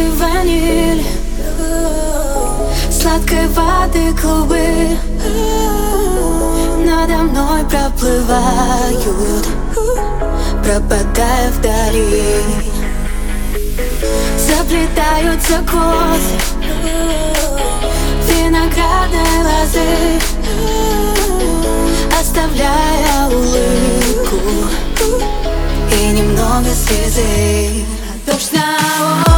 ты ваниль Сладкой воды клубы Надо мной проплывают Пропадая вдали Заплетаются косы Виноградной лозы Оставляя улыбку. И немного слезы Дождь на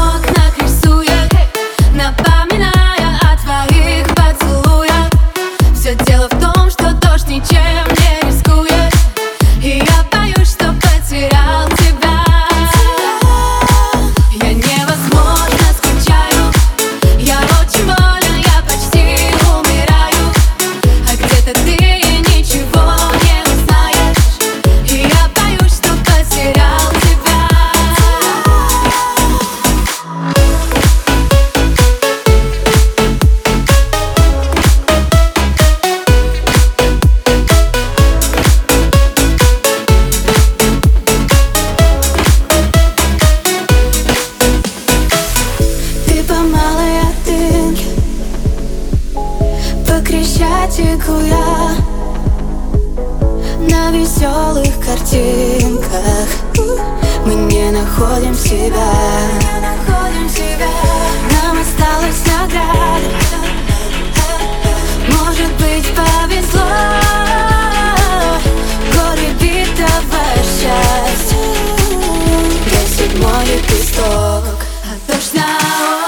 Потеку я на веселых картинках Мы не находим себя. Нам осталось на Может быть повезло. Горе битого счастья. Я седьмой лепесток Дождь на